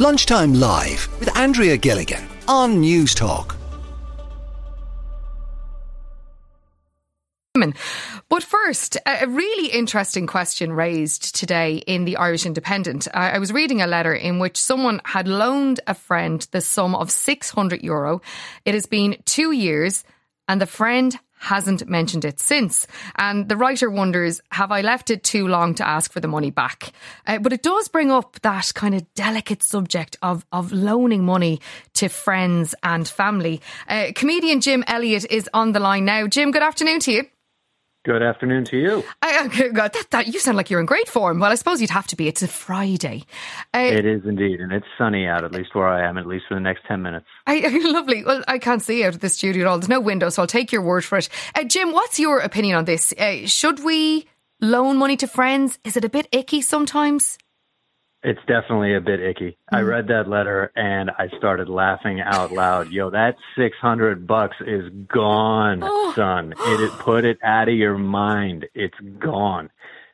Lunchtime Live with Andrea Gilligan on News Talk. But first, a really interesting question raised today in the Irish Independent. I was reading a letter in which someone had loaned a friend the sum of 600 euro. It has been two years and the friend hasn't mentioned it since. And the writer wonders, have I left it too long to ask for the money back? Uh, but it does bring up that kind of delicate subject of, of loaning money to friends and family. Uh, comedian Jim Elliott is on the line now. Jim, good afternoon to you. Good afternoon to you. I, that, that, you sound like you're in great form. Well, I suppose you'd have to be. It's a Friday. Uh, it is indeed, and it's sunny out, at least where I am, at least for the next 10 minutes. I, lovely. Well, I can't see out of the studio at all. There's no window, so I'll take your word for it. Uh, Jim, what's your opinion on this? Uh, should we loan money to friends? Is it a bit icky sometimes? It's definitely a bit icky. Mm. I read that letter and I started laughing out loud. Yo, that 600 bucks is gone, oh. son. It put it out of your mind. It's gone.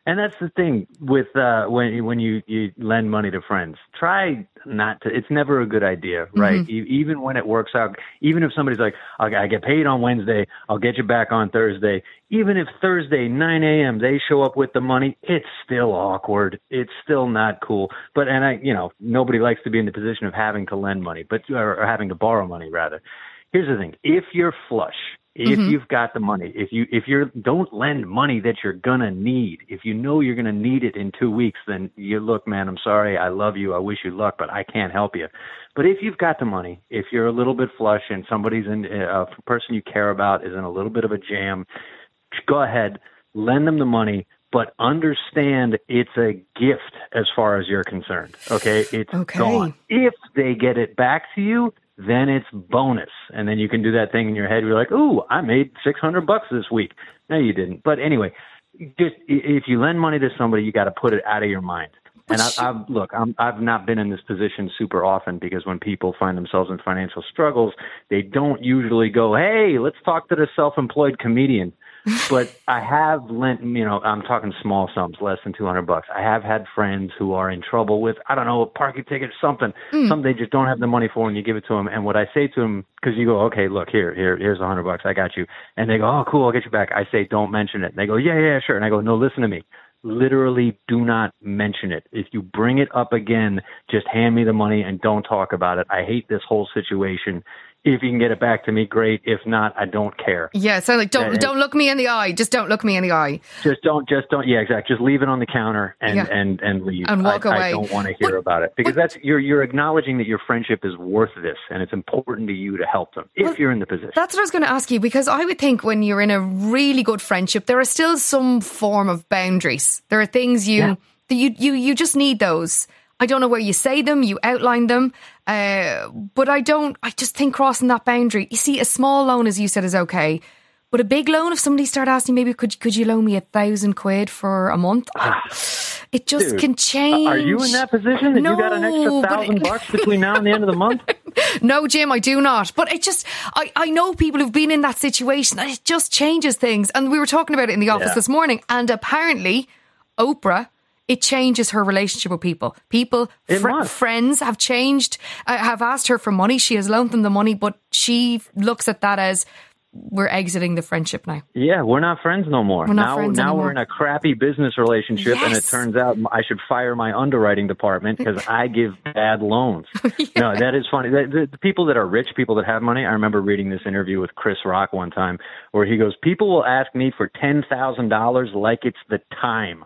And that's the thing with uh when when you you lend money to friends. Try not to. It's never a good idea, right? Mm-hmm. even when it works out, even if somebody's like, I get paid on Wednesday, I'll get you back on Thursday. Even if Thursday 9 a.m. they show up with the money, it's still awkward. It's still not cool. But and I, you know, nobody likes to be in the position of having to lend money, but or, or having to borrow money rather. Here's the thing: if you're flush if mm-hmm. you've got the money if you if you're don't lend money that you're gonna need if you know you're gonna need it in two weeks then you look man i'm sorry i love you i wish you luck but i can't help you but if you've got the money if you're a little bit flush and somebody's in a person you care about is in a little bit of a jam go ahead lend them the money but understand it's a gift as far as you're concerned. Okay. It's okay. gone. If they get it back to you, then it's bonus. And then you can do that thing in your head. You're like, ooh, I made 600 bucks this week. No, you didn't. But anyway, just if you lend money to somebody, you got to put it out of your mind. And I, I've look, I'm, I've not been in this position super often because when people find themselves in financial struggles, they don't usually go, "Hey, let's talk to the self-employed comedian." But I have lent, you know, I'm talking small sums, less than 200 bucks. I have had friends who are in trouble with, I don't know, a parking ticket, or something, mm. something they just don't have the money for, and you give it to them. And what I say to them, because you go, okay, look here, here, here's a 100 bucks, I got you. And they go, oh, cool, I'll get you back. I say, don't mention it. And they go, yeah, yeah, sure. And I go, no, listen to me. Literally, do not mention it. If you bring it up again, just hand me the money and don't talk about it. I hate this whole situation if you can get it back to me, great. If not, I don't care. Yeah, so like don't don't look me in the eye. Just don't look me in the eye. Just don't. Just don't. Yeah, exactly. Just leave it on the counter and yeah. and and leave and walk I, away. I don't want to hear but, about it because but, that's you're you're acknowledging that your friendship is worth this and it's important to you to help them if well, you're in the position. That's what I was going to ask you because I would think when you're in a really good friendship, there are still some form of boundaries. There are things you yeah. that you you you just need those. I don't know where you say them, you outline them, uh, but I don't. I just think crossing that boundary. You see, a small loan, as you said, is okay. But a big loan, if somebody started asking, maybe could could you loan me a thousand quid for a month? Ah, it just Dude, can change. Are you in that position that no, you got an extra thousand bucks between now and the end of the month? no, Jim, I do not. But it just, I, I know people who've been in that situation. And it just changes things. And we were talking about it in the office yeah. this morning. And apparently, Oprah it changes her relationship with people. People, fr- friends have changed, uh, have asked her for money. She has loaned them the money, but she looks at that as we're exiting the friendship now. Yeah, we're not friends no more. We're now, now anymore. we're in a crappy business relationship, yes. and it turns out I should fire my underwriting department because I give bad loans. yeah. No, that is funny. The, the, the people that are rich, people that have money. I remember reading this interview with Chris Rock one time, where he goes, "People will ask me for ten thousand dollars like it's the time."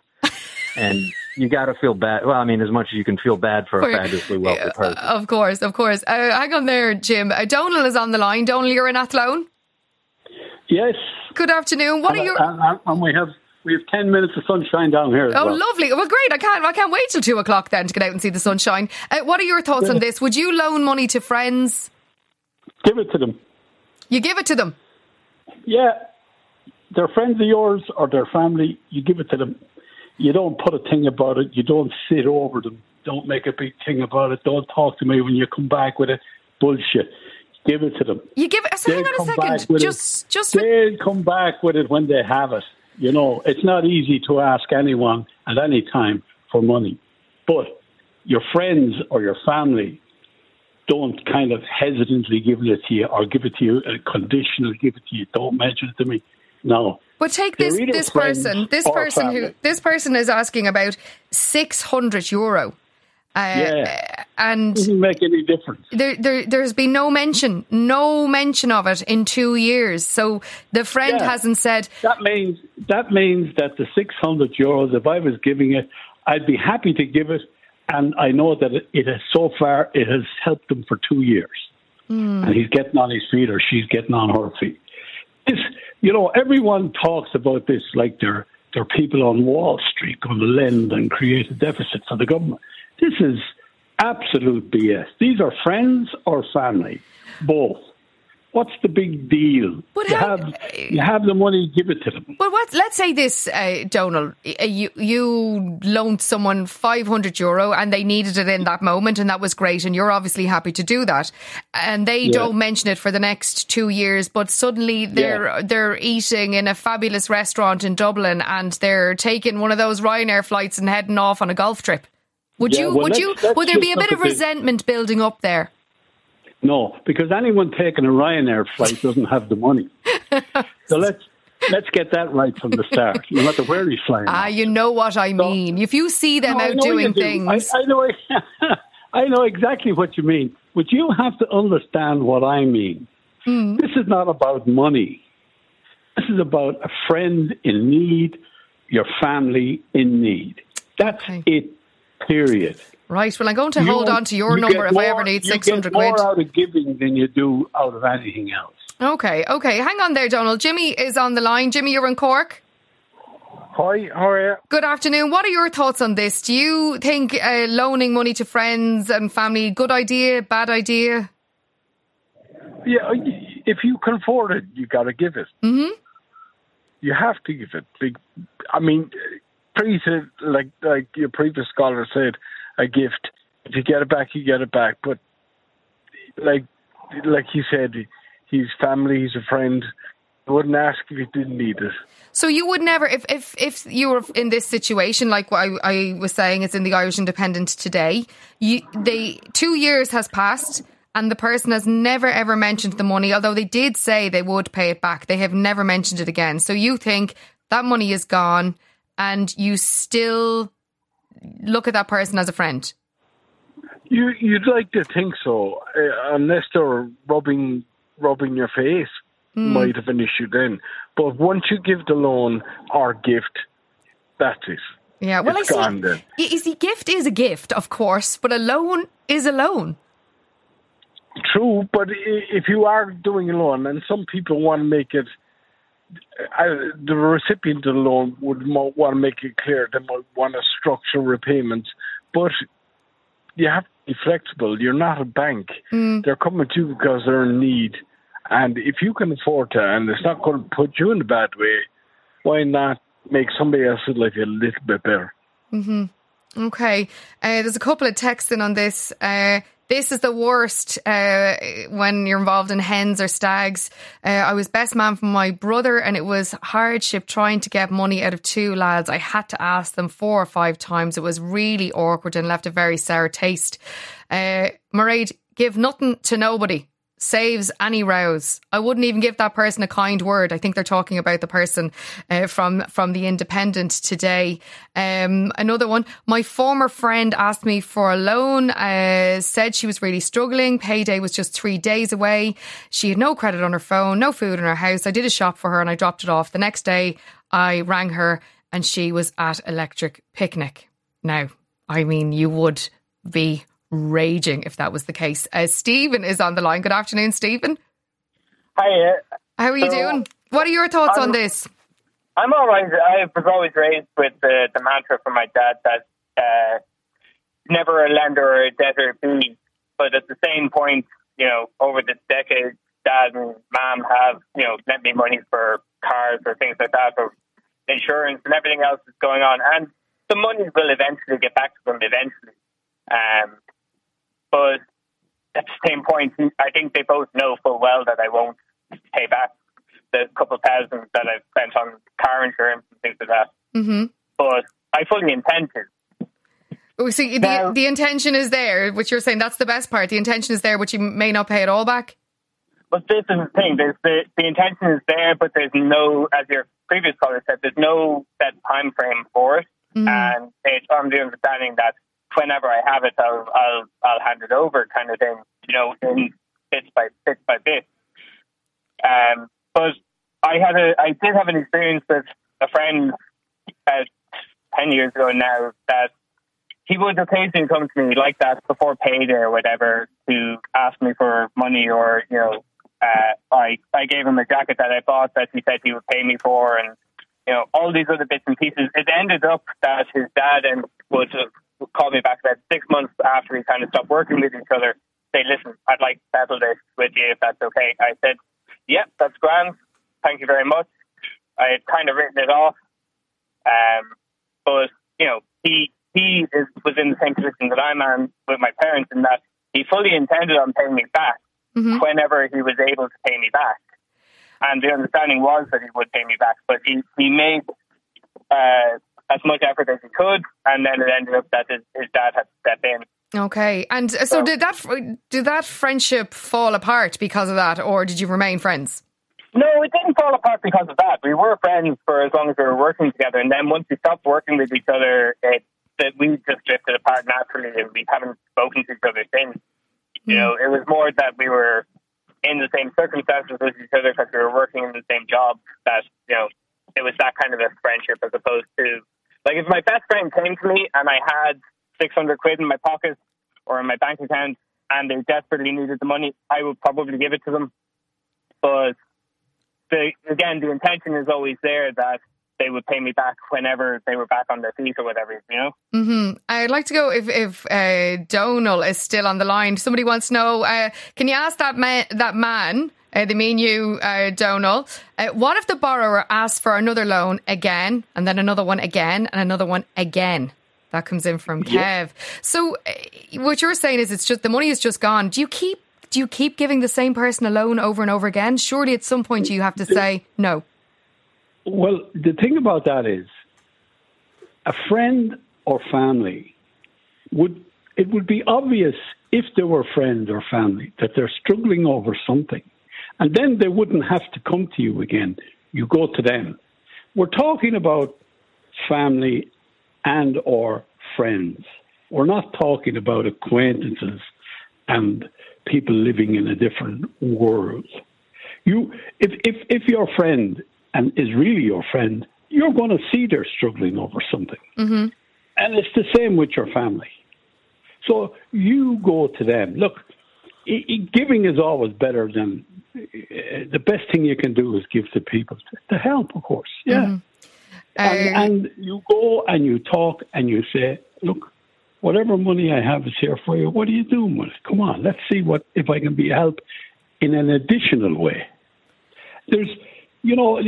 And you got to feel bad. Well, I mean, as much as you can feel bad for, for a fabulously wealthy person. Of course, of course. Uh, hang on there, Jim. Uh, Donal is on the line. Donal, you're in Athlone. Yes. Good afternoon. What and, are your? And, and we have we have ten minutes of sunshine down here. oh, well. lovely! Well, great. I can't I can't wait till two o'clock then to get out and see the sunshine. Uh, what are your thoughts yeah. on this? Would you loan money to friends? Give it to them. You give it to them. Yeah, they're friends of yours or their family. You give it to them you don't put a thing about it. You don't sit over them. Don't make a big thing about it. Don't talk to me when you come back with it. Bullshit. Give it to them. You give it. So hang on a second. Just, it. just. They'll come back with it when they have it. You know, it's not easy to ask anyone at any time for money, but your friends or your family don't kind of hesitantly give it to you or give it to you a conditional give it to you. Don't mention it to me. No. But take this this person, this person family. who this person is asking about six hundred euro. Uh, yeah. And doesn't make any difference. There, there, there's been no mention, no mention of it in two years. So the friend yeah. hasn't said. That means that means that the 600 euros, if I was giving it, I'd be happy to give it, and I know that it, it has so far it has helped him for two years, mm. and he's getting on his feet or she's getting on her feet. This, you know, everyone talks about this like they're they're people on Wall Street going to lend and create a deficit for the government. This is absolute BS. These are friends or family, both what's the big deal? But you how, have you have the money, give it to them. But what? Let's say this, uh, Donald. Uh, you you loaned someone five hundred euro, and they needed it in that moment, and that was great, and you're obviously happy to do that. And they yeah. don't mention it for the next two years, but suddenly they're yeah. they're eating in a fabulous restaurant in Dublin, and they're taking one of those Ryanair flights and heading off on a golf trip. Would yeah, you? Well, would you? Would there be a bit of resentment building up there? No, because anyone taking a Ryanair flight doesn't have the money. so let's let's get that right from the start. No matter where he's flying. Ah, you know what I mean. So, if you see them no, out doing do. things, I, I know. I know exactly what you mean, but you have to understand what I mean. Mm. This is not about money. This is about a friend in need, your family in need. That's okay. it. Period. Right. Well, I'm going to you, hold on to your number if more, I ever need 600 quid. more out of giving than you do out of anything else. Okay. Okay. Hang on there, Donald. Jimmy is on the line. Jimmy, you're in Cork. Hi, how are you? Good afternoon. What are your thoughts on this? Do you think uh, loaning money to friends and family, good idea, bad idea? Yeah, if you can afford it, you got to give it. Mm-hmm. You have to give it. I mean, pretty like like your previous scholar said, a gift. If you get it back, you get it back. But like like he said, he's family, he's a friend. I wouldn't ask if you didn't need it. So you would never, if if if you were in this situation, like what I, I was saying, it's in the Irish Independent today. You, they two years has passed, and the person has never ever mentioned the money. Although they did say they would pay it back, they have never mentioned it again. So you think that money is gone, and you still look at that person as a friend? You you'd like to think so, uh, unless they're rubbing rubbing your face. Mm. Might have an issue then, but once you give the loan or gift, that's it. Yeah, well, it's I see. Then. You see, gift is a gift, of course, but a loan is a loan. True, but if you are doing a loan, and some people want to make it I, the recipient of the loan would want to make it clear they might want to structure repayments, but you have to be flexible. You're not a bank. Mm. They're coming to you because they're in need. And if you can afford to, and it's not going to put you in a bad way, why not make somebody else's life a little bit better? Mm-hmm. Okay. Uh, there's a couple of texts in on this. Uh, this is the worst uh, when you're involved in hens or stags. Uh, I was best man for my brother, and it was hardship trying to get money out of two lads. I had to ask them four or five times. It was really awkward and left a very sour taste. Uh, give nothing to nobody saves any rows. I wouldn't even give that person a kind word. I think they're talking about the person uh, from from the Independent today. Um, another one. My former friend asked me for a loan. Uh, said she was really struggling. Payday was just three days away. She had no credit on her phone, no food in her house. I did a shop for her and I dropped it off. The next day, I rang her and she was at Electric Picnic. Now, I mean, you would be raging if that was the case. Uh, Stephen is on the line. Good afternoon, Stephen. Hi. How are you so, doing? What are your thoughts I'm, on this? I'm all right. I was always raised with the, the mantra from my dad that uh, never a lender or a debtor be. But at the same point, you know, over the decades, dad and mom have, you know, lent me money for cars or things like that, or insurance and everything else that's going on. And the money will eventually get back to them eventually. Um, but at the same point, I think they both know full well that I won't pay back the couple thousand that I've spent on car insurance and things like that. Mm-hmm. But I fully intend to. Oh, see, the, the intention is there, which you're saying that's the best part. The intention is there, but you may not pay it all back. But this is the thing: there's the the intention is there, but there's no, as your previous caller said, there's no set time frame for it, mm. and it's on the understanding that whenever I have it, I'll I'll I'll hand it over, kind of thing. You know, in bit by bit by bit. Um, but I had a I did have an experience with a friend uh, ten years ago now that he would occasionally come to me like that before payday or whatever to ask me for money or you know uh, I I gave him a jacket that I bought that he said he would pay me for and you know all these other bits and pieces. It ended up that his dad and would call me back about six months after we kind of stopped working with each other. Say, listen, I'd like to settle this with you if that's okay. I said, yep, yeah, that's grand. Thank you very much. I had kind of written it off. Um, but, you know, he he is, was in the same position that I'm in with my parents in that he fully intended on paying me back mm-hmm. whenever he was able to pay me back. And the understanding was that he would pay me back, but he, he made uh, as much effort as he could, and then it ended up that his, his dad had to step in. Okay, and uh, so, so did that did that friendship fall apart because of that, or did you remain friends? No, it didn't fall apart because of that. We were friends for as long as we were working together, and then once we stopped working with each other, it that we just drifted apart naturally, and we haven't spoken to each other since. You hmm. know, it was more that we were in the same circumstances as each other because we were working in the same job. That you know, it was that kind of a friendship as opposed to like if my best friend came to me and I had six hundred quid in my pocket or in my bank account and they desperately needed the money, I would probably give it to them. But the again, the intention is always there that they would pay me back whenever they were back on their feet or whatever, you know? Mm-hmm. I'd like to go if, if uh, Donal is still on the line. Somebody wants to know uh, can you ask that man, that man uh, they mean you, uh, Donal. Uh, what if the borrower asks for another loan again, and then another one again, and another one again? That comes in from Kev. Yeah. So, uh, what you're saying is, it's just the money is just gone. Do you keep do you keep giving the same person a loan over and over again? Surely, at some point, you have to say no. Well, the thing about that is, a friend or family would it would be obvious if they were friends or family that they're struggling over something, and then they wouldn't have to come to you again. You go to them. We're talking about family and or friends. We're not talking about acquaintances and people living in a different world. You, if if if your friend and is really your friend, you're going to see they're struggling over something. Mm-hmm. And it's the same with your family. So you go to them. Look, giving is always better than the best thing you can do is give to people the help, of course. Yeah. Mm-hmm. Uh, and, and you go and you talk and you say, look, whatever money I have is here for you. What are you doing with it? Come on, let's see what if I can be help in an additional way. There's you know,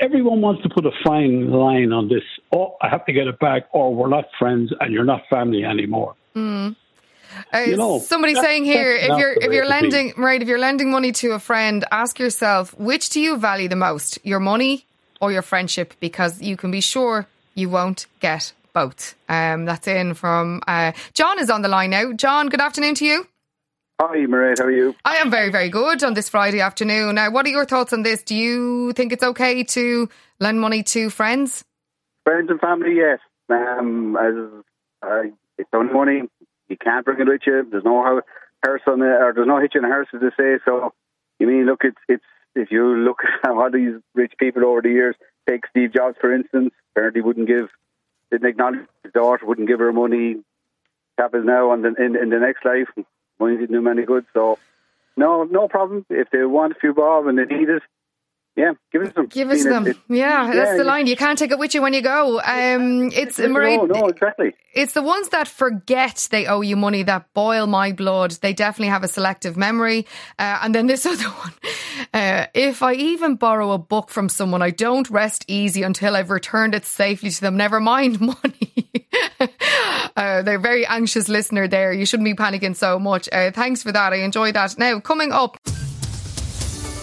everyone wants to put a fine line on this. Oh, I have to get it back, or we're not friends and you're not family anymore. Mm. Uh, you know, somebody saying here, if you're if you're lending right, if you're lending money to a friend, ask yourself which do you value the most, your money or your friendship, because you can be sure you won't get both. Um, that's in from uh, John is on the line now. John, good afternoon to you. Hi, Mairead. How are you? I am very, very good on this Friday afternoon. Now, what are your thoughts on this? Do you think it's okay to lend money to friends? Friends and family, yes. Um, as uh, it's only money, you can't bring it with you. There's no hearse on it, or there's no hitch in a hearse, as they say. So, you mean, look, it's it's if you look at how these rich people over the years, take Steve Jobs for instance, apparently wouldn't give, didn't acknowledge his daughter, wouldn't give her money. Is now on the, in, in the next life money didn't do many good. So, no, no problem. If they want a few bob and they need it, yeah, give us them. Give us them. It, yeah, yeah, that's the line. You can't take it with you when you go. Um, it's no, no, exactly. It's the ones that forget they owe you money that boil my blood. They definitely have a selective memory. Uh, and then this other one. Uh, if I even borrow a book from someone, I don't rest easy until I've returned it safely to them. Never mind money. uh, they're very anxious listener there. You shouldn't be panicking so much. Uh, thanks for that. I enjoy that. Now coming up.